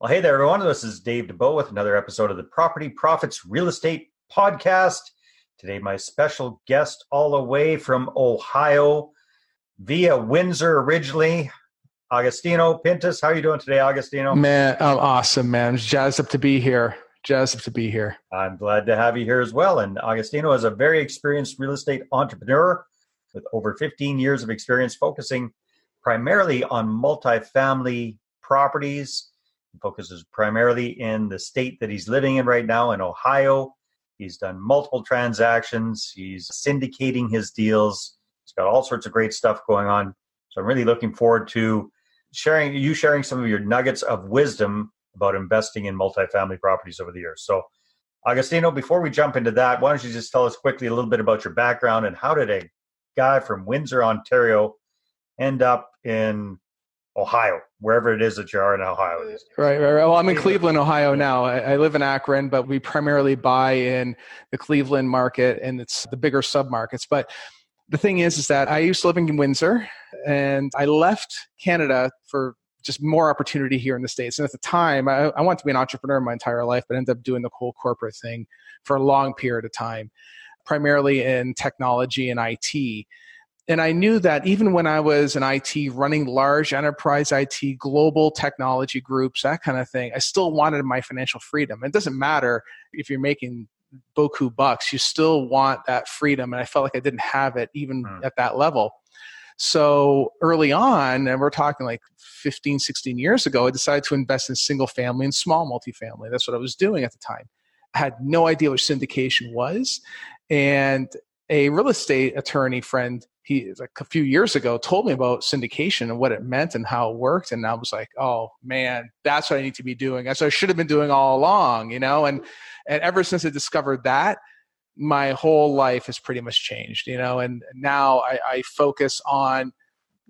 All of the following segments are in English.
Well, hey there, everyone. This is Dave Dubeau with another episode of the Property Profits Real Estate Podcast. Today, my special guest, all the way from Ohio, via Windsor originally, Agostino Pintus. How are you doing today, Agostino? Man, I'm awesome, man. jazzed up to be here. Jazzed up to be here. I'm glad to have you here as well. And Agostino is a very experienced real estate entrepreneur with over 15 years of experience focusing primarily on multifamily properties focuses primarily in the state that he's living in right now, in Ohio. He's done multiple transactions. He's syndicating his deals. He's got all sorts of great stuff going on. So I'm really looking forward to sharing you sharing some of your nuggets of wisdom about investing in multifamily properties over the years. So, Agostino, before we jump into that, why don't you just tell us quickly a little bit about your background and how did a guy from Windsor, Ontario, end up in Ohio, wherever it is that you are in Ohio. Mm-hmm. Right, right, right. Well, I'm in Cleveland, Ohio now. I, I, live in Akron, but we primarily buy in the Cleveland market and it's the bigger submarkets. But the thing is, is that I used to live in Windsor and I left Canada for just more opportunity here in the States. And at the time, I, I wanted to be an entrepreneur my entire life, but ended up doing the whole corporate thing for a long period of time, primarily in technology and IT and I knew that even when I was in IT, running large enterprise IT, global technology groups, that kind of thing, I still wanted my financial freedom. It doesn't matter if you're making boku bucks, you still want that freedom. And I felt like I didn't have it even mm. at that level. So early on, and we're talking like 15, 16 years ago, I decided to invest in single family and small multifamily. That's what I was doing at the time. I had no idea what syndication was. And a real estate attorney friend he like a few years ago told me about syndication and what it meant and how it worked and i was like oh man that's what i need to be doing. That's what i should have been doing all along you know? And and ever since i discovered that my whole life has pretty much changed you know? And now i, I focus on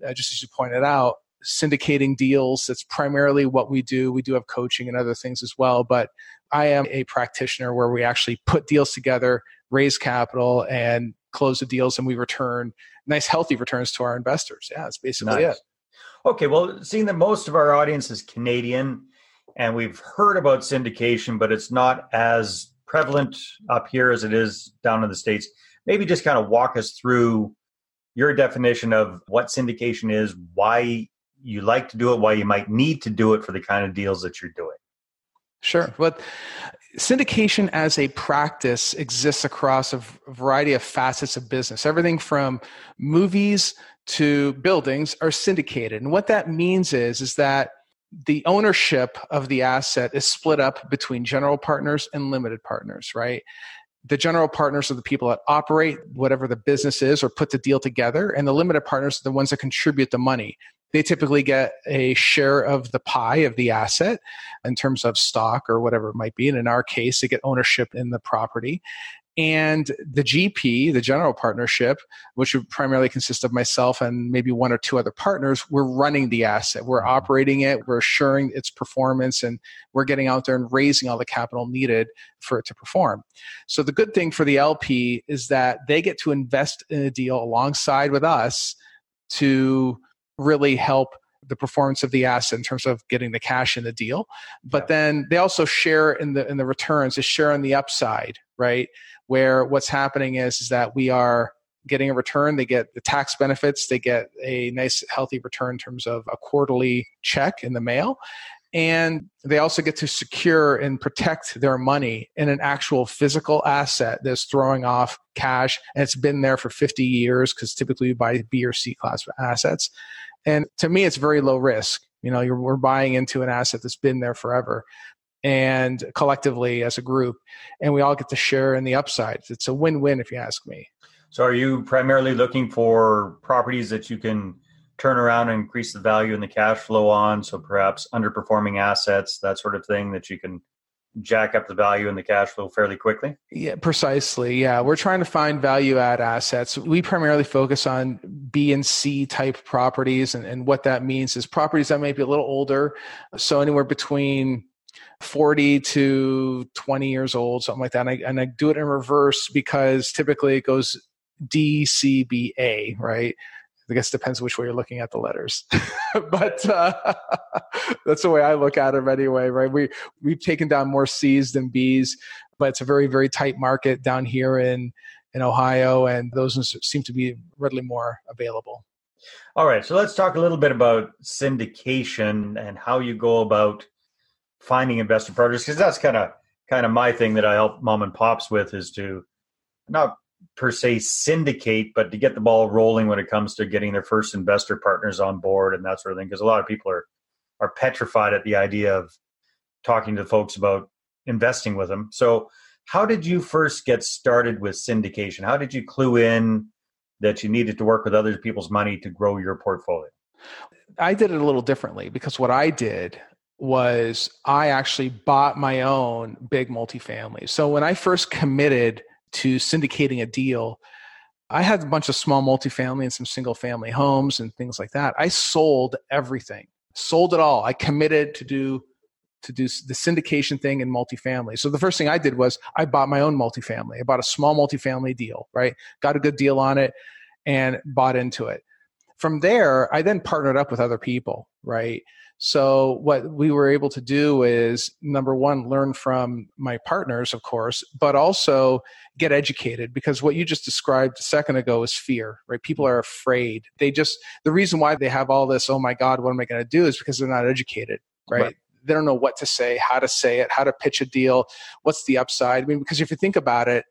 uh, just as you pointed out syndicating deals. That's primarily what we do. We do have coaching and other things as well but i am a practitioner where we actually put deals together raise capital and close the deals and we return nice healthy returns to our investors yeah that's basically nice. it okay well seeing that most of our audience is canadian and we've heard about syndication but it's not as prevalent up here as it is down in the states maybe just kind of walk us through your definition of what syndication is why you like to do it why you might need to do it for the kind of deals that you're doing Sure. But syndication as a practice exists across a variety of facets of business. Everything from movies to buildings are syndicated. And what that means is, is that the ownership of the asset is split up between general partners and limited partners, right? The general partners are the people that operate whatever the business is or put the deal together, and the limited partners are the ones that contribute the money they typically get a share of the pie of the asset in terms of stock or whatever it might be. And in our case, they get ownership in the property. And the GP, the general partnership, which would primarily consist of myself and maybe one or two other partners, we're running the asset. We're mm-hmm. operating it, we're assuring its performance, and we're getting out there and raising all the capital needed for it to perform. So the good thing for the LP is that they get to invest in a deal alongside with us to really help the performance of the asset in terms of getting the cash in the deal. But yeah. then they also share in the in the returns, they share on the upside, right? Where what's happening is, is that we are getting a return, they get the tax benefits, they get a nice healthy return in terms of a quarterly check in the mail. And they also get to secure and protect their money in an actual physical asset that's throwing off cash. And it's been there for 50 years because typically you buy B or C class assets. And to me, it's very low risk. You know, we're buying into an asset that's been there forever and collectively as a group, and we all get to share in the upside. It's a win win, if you ask me. So, are you primarily looking for properties that you can turn around and increase the value and the cash flow on? So, perhaps underperforming assets, that sort of thing that you can jack up the value and the cash flow fairly quickly? Yeah, precisely. Yeah, we're trying to find value add assets. We primarily focus on B and C type properties, and, and what that means is properties that may be a little older, so anywhere between 40 to 20 years old, something like that. And I, and I do it in reverse because typically it goes D, C, B, A, right? I guess it depends which way you're looking at the letters, but uh, that's the way I look at them anyway. Right? We we've taken down more C's than B's, but it's a very very tight market down here in in Ohio, and those seem to be readily more available. All right, so let's talk a little bit about syndication and how you go about finding investor partners, because that's kind of kind of my thing that I help mom and pops with is to not per se syndicate, but to get the ball rolling when it comes to getting their first investor partners on board and that sort of thing. Because a lot of people are are petrified at the idea of talking to folks about investing with them. So, how did you first get started with syndication? How did you clue in that you needed to work with other people's money to grow your portfolio? I did it a little differently because what I did was I actually bought my own big multifamily. So when I first committed to syndicating a deal, I had a bunch of small multifamily and some single family homes and things like that. I sold everything, sold it all. I committed to do to do the syndication thing in multifamily. So the first thing I did was I bought my own multifamily. I bought a small multifamily deal, right? Got a good deal on it and bought into it. From there, I then partnered up with other people, right? So what we were able to do is number one, learn from my partners, of course, but also get educated because what you just described a second ago is fear, right? People are afraid. They just the reason why they have all this, oh my God, what am I going to do is because they're not educated, right? right? They don't know what to say, how to say it, how to pitch a deal, what's the upside. I mean, because if you think about it,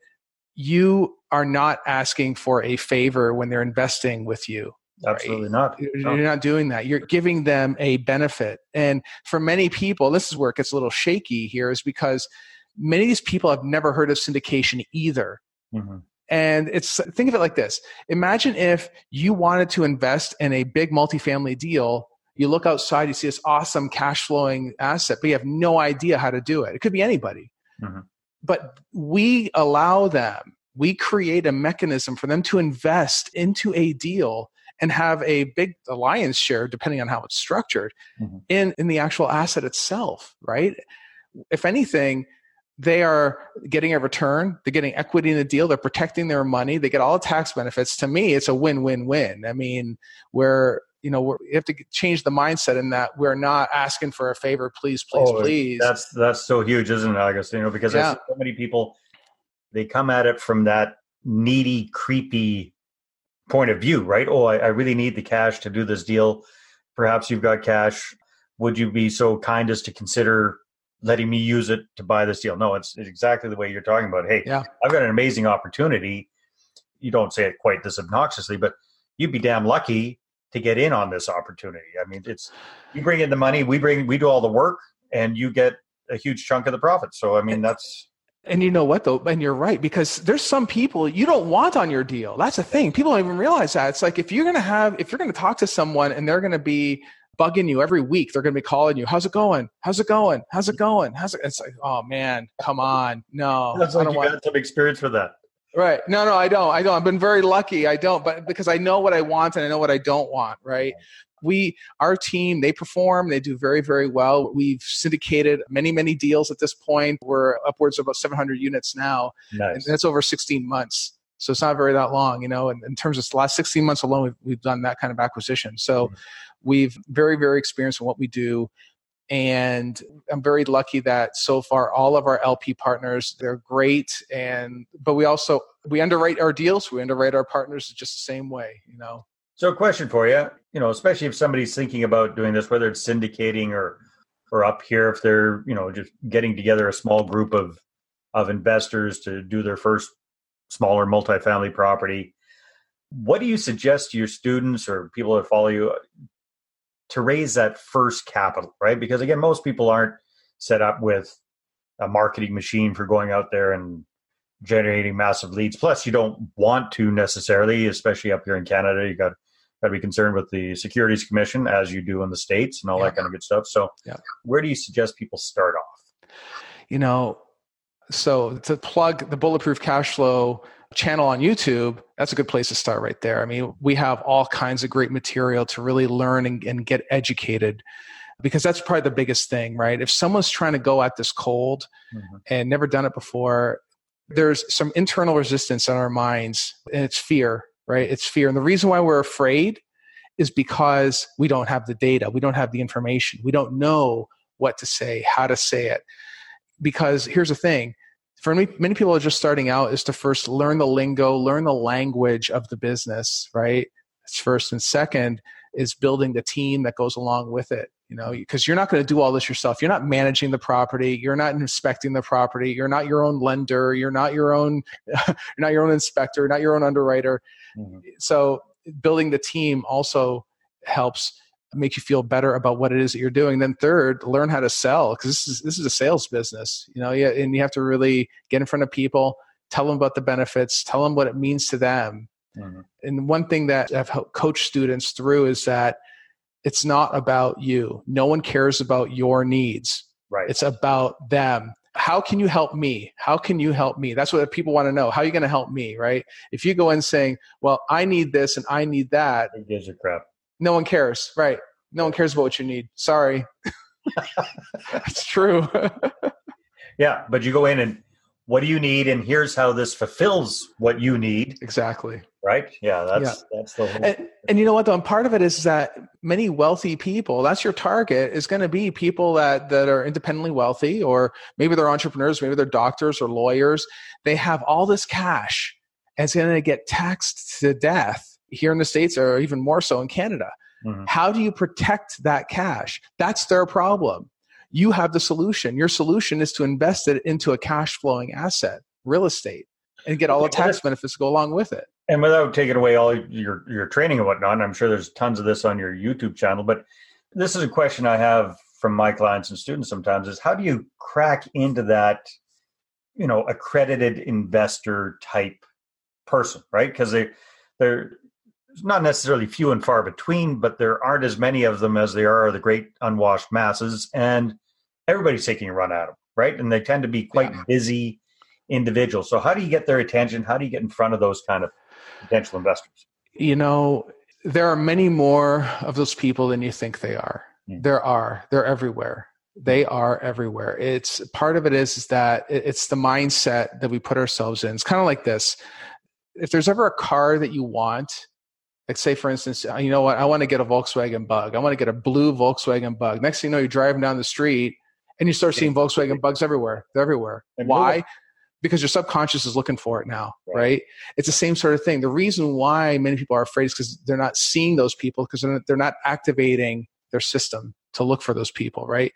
you are not asking for a favor when they're investing with you Absolutely right? not. You're not doing that. You're giving them a benefit. And for many people, this is where it gets a little shaky here, is because many of these people have never heard of syndication either. Mm-hmm. And it's think of it like this: Imagine if you wanted to invest in a big multifamily deal. You look outside, you see this awesome cash flowing asset, but you have no idea how to do it. It could be anybody. Mm-hmm. But we allow them, we create a mechanism for them to invest into a deal and have a big alliance share, depending on how it's structured, mm-hmm. in, in the actual asset itself, right? If anything, they are getting a return, they're getting equity in the deal, they're protecting their money, they get all the tax benefits. To me, it's a win win win. I mean, where you know, we have to change the mindset in that we're not asking for a favor, please, please, oh, please. That's that's so huge, isn't it, August? You know, because yeah. so many people they come at it from that needy, creepy point of view, right? Oh, I, I really need the cash to do this deal. Perhaps you've got cash. Would you be so kind as to consider letting me use it to buy this deal? No, it's, it's exactly the way you're talking about. Hey, yeah. I've got an amazing opportunity. You don't say it quite this obnoxiously, but you'd be damn lucky to get in on this opportunity. I mean, it's you bring in the money, we bring we do all the work, and you get a huge chunk of the profit. So I mean, that's and you know what though? And you're right because there's some people you don't want on your deal. That's the thing. People don't even realize that. It's like if you're gonna have if you're gonna talk to someone and they're gonna be bugging you every week, they're gonna be calling you. How's it going? How's it going? How's it going? How's it? It's like, oh man, come on, no. That's like you want... got some experience for that. Right. No, no, I don't. I don't. I've been very lucky. I don't, but because I know what I want and I know what I don't want. Right we our team they perform they do very very well. We've syndicated many many deals at this point. We're upwards of about 700 units now nice. and that's over 16 months. So it's not very that long you know and in terms of the last 16 months alone we've, we've done that kind of acquisition. So mm-hmm. we've very very experienced in what we do and i'm very lucky that so far all of our lp partners they're great and but we also we underwrite our deals we underwrite our partners just the same way you know so, a question for you, you know, especially if somebody's thinking about doing this, whether it's syndicating or or up here, if they're you know just getting together a small group of of investors to do their first smaller multifamily property, what do you suggest to your students or people that follow you to raise that first capital, right? Because again, most people aren't set up with a marketing machine for going out there and generating massive leads. Plus, you don't want to necessarily, especially up here in Canada. You got got to be concerned with the Securities Commission as you do in the states and all yeah. that kind of good stuff. So, yeah. where do you suggest people start off? You know, so to plug the Bulletproof Cash Flow channel on YouTube, that's a good place to start right there. I mean, we have all kinds of great material to really learn and, and get educated because that's probably the biggest thing, right? If someone's trying to go at this cold mm-hmm. and never done it before, there's some internal resistance in our minds and it's fear right? It's fear. And the reason why we're afraid is because we don't have the data, we don't have the information, we don't know what to say, how to say it. Because here's the thing for many, many people are just starting out is to first learn the lingo, learn the language of the business, right? It's first. And second is building the team that goes along with it you know because you're not going to do all this yourself you're not managing the property you're not inspecting the property you're not your own lender you're not your own you're not your own inspector not your own underwriter mm-hmm. so building the team also helps make you feel better about what it is that you're doing then third learn how to sell because this is this is a sales business you know yeah and you have to really get in front of people tell them about the benefits tell them what it means to them mm-hmm. and one thing that i've coached students through is that it's not about you. No one cares about your needs. Right. It's about them. How can you help me? How can you help me? That's what people want to know. How are you going to help me? Right. If you go in saying, well, I need this and I need that. Who gives a crap? No one cares. Right. No one cares about what you need. Sorry. it's true. yeah. But you go in and what do you need? And here's how this fulfills what you need. Exactly right? Yeah that's yeah. that's the whole and, and, you know what though? And part of it is that many wealthy people that's your target is going to be people that that are independently wealthy or maybe they're entrepreneurs maybe they're doctors or lawyers. They have all this cash and it's going to get taxed to death here in the states or even more so in canada. Mm-hmm. how do you protect that cash? That's their problem. You have the solution. Your solution is to invest it into a cash flowing asset real estate and get all the tax benefits to go along with it and without taking away all your your training and whatnot, I'm sure there's tons of this on your YouTube channel. But this is a question I have from my clients and students sometimes: is how do you crack into that, you know, accredited investor type person, right? Because they they're not necessarily few and far between, but there aren't as many of them as there are the great unwashed masses, and everybody's taking a run at them, right? And they tend to be quite yeah. busy individuals. So how do you get their attention? How do you get in front of those kind of potential investors? You know, there are many more of those people than you think they are. Mm. There are. They're everywhere. They are everywhere. It's part of it is, is that it's the mindset that we put ourselves in. It's kind of like this. If there's ever a car that you want, like say for instance, uh, you know what, I want to get a Volkswagen Bug. I want to get a blue Volkswagen Bug. Next thing you know, you're driving down the street and you start seeing Volkswagen Bugs everywhere. They're everywhere. And Why? Because your subconscious is looking for it now, right? right? It's the same sort of thing. The reason why many people are afraid is because they're not seeing those people because they're, they're not activating their system to look for those people, right?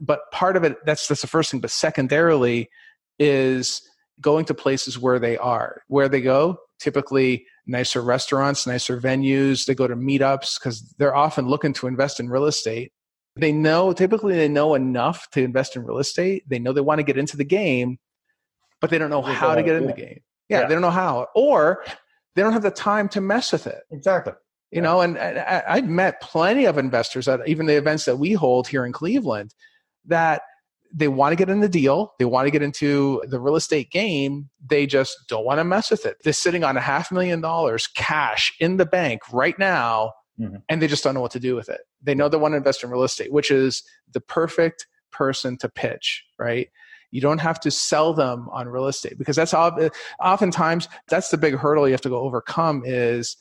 But part of it, that's that's the first thing. But secondarily, is going to places where they are. Where they go, typically nicer restaurants, nicer venues. They go to meetups because they're often looking to invest in real estate. They know, typically, they know enough to invest in real estate. They know they want to get into the game, but they don't know how to get in the game. Yeah, yeah, they don't know how, or they don't have the time to mess with it. Exactly. You yeah. know, and, and I've met plenty of investors at even the events that we hold here in Cleveland that they want to get in the deal, they want to get into the real estate game, they just don't want to mess with it. They're sitting on a half million dollars cash in the bank right now, mm-hmm. and they just don't know what to do with it. They know they want to invest in real estate, which is the perfect person to pitch, right? You don't have to sell them on real estate because that's oftentimes that's the big hurdle you have to go overcome is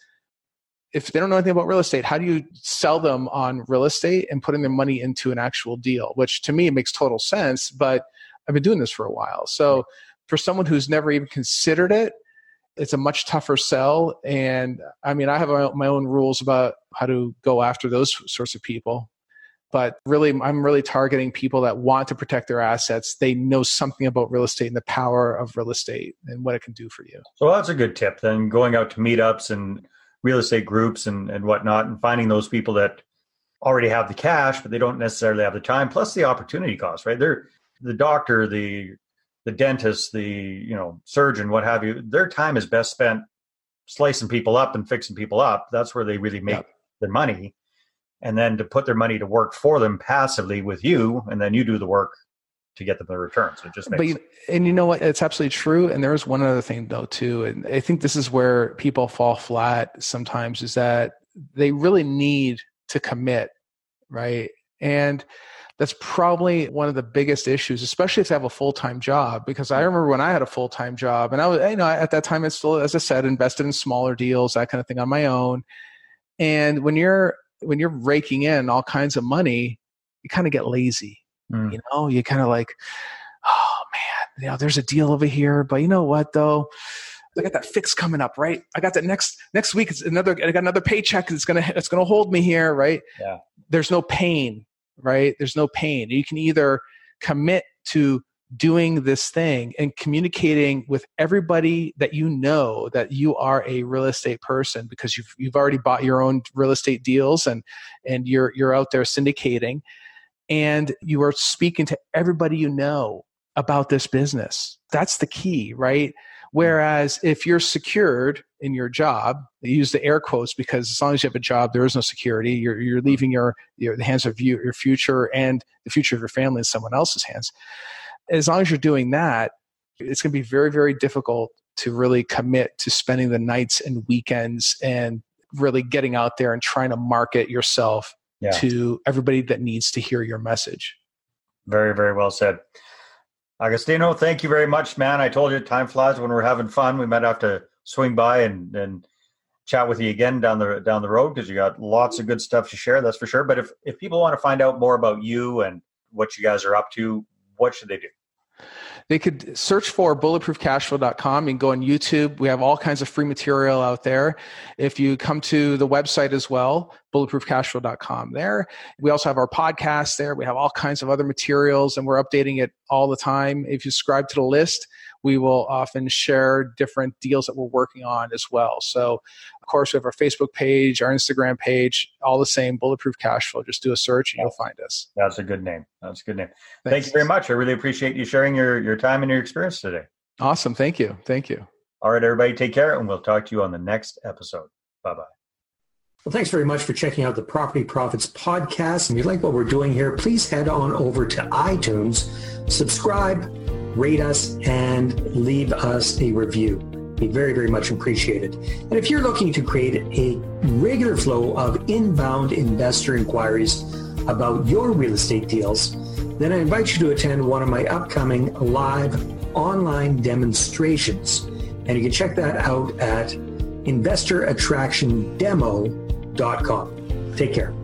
if they don't know anything about real estate, how do you sell them on real estate and putting their money into an actual deal? Which to me it makes total sense, but I've been doing this for a while. So for someone who's never even considered it, it's a much tougher sell. And I mean, I have my own rules about how to go after those sorts of people but really i'm really targeting people that want to protect their assets. They know something about real estate and the power of real estate and what it can do for you. So that's a good tip then going out to meetups and real estate groups and, and whatnot and finding those people that already have the cash but they don't necessarily have the time plus the opportunity cost right? They're the doctor the the dentist the you know surgeon what have you their time is best spent slicing people up and fixing people up. That's where they really make yep. their money and then to put their money to work for them passively with you, and then you do the work to get them the returns. It just makes. But you, and you know what? It's absolutely true. And there is one other thing though too, and I think this is where people fall flat sometimes is that they really need to commit, right? And that's probably one of the biggest issues, especially if they have a full time job. Because I mm. remember when I had a full time job, and I was, you know, at that time, it's still, as I said, invested in smaller deals, that kind of thing on my own And when you're when you're raking in all kinds of money, you kind of get lazy. Mm. You know, you kind of like, oh man, you know, there's a deal over here, but you know what though? I got that fix coming up, right? I got that next next week. It's another. I got another paycheck. It's gonna it's gonna hold me here, right? Yeah. There's no pain, right? There's no pain. You can either commit to doing this thing and communicating with everybody that you know that you are a real estate person because you've you've already bought your own real estate deals and and you're you're out there syndicating and you are speaking to everybody you know about this business. That's the key, right? Whereas if you're secured in your job, they use the air quotes because as long as you have a job, there is no security. You're, you're leaving your, your the hands of you, your future and the future of your family in someone else's hands. As long as you're doing that, it's going to be very, very difficult to really commit to spending the nights and weekends and really getting out there and trying to market yourself yeah. to everybody that needs to hear your message. Very, very well said. Agostino, thank you very much, man. I told you time flies when we're having fun. We might have to swing by and, and chat with you again down the down the road because you got lots of good stuff to share. That's for sure. But if if people want to find out more about you and what you guys are up to, what should they do? They could search for bulletproofcashflow.com and go on YouTube. We have all kinds of free material out there. If you come to the website as well, bulletproofcashflow.com there. We also have our podcast there. We have all kinds of other materials and we're updating it all the time. If you subscribe to the list, we will often share different deals that we're working on as well. So, of course, we have our Facebook page, our Instagram page, all the same, Bulletproof Cash Flow. Just do a search and you'll find us. That's a good name. That's a good name. Thanks. Thank you very much. I really appreciate you sharing your, your time and your experience today. Awesome. Thank you. Thank you. All right, everybody, take care, and we'll talk to you on the next episode. Bye bye. Well, thanks very much for checking out the Property Profits podcast. If you like what we're doing here, please head on over to iTunes, subscribe, rate us, and leave us a review. Be very, very much appreciated. And if you're looking to create a regular flow of inbound investor inquiries about your real estate deals, then I invite you to attend one of my upcoming live online demonstrations. And you can check that out at investorattractiondemo.com. Take care.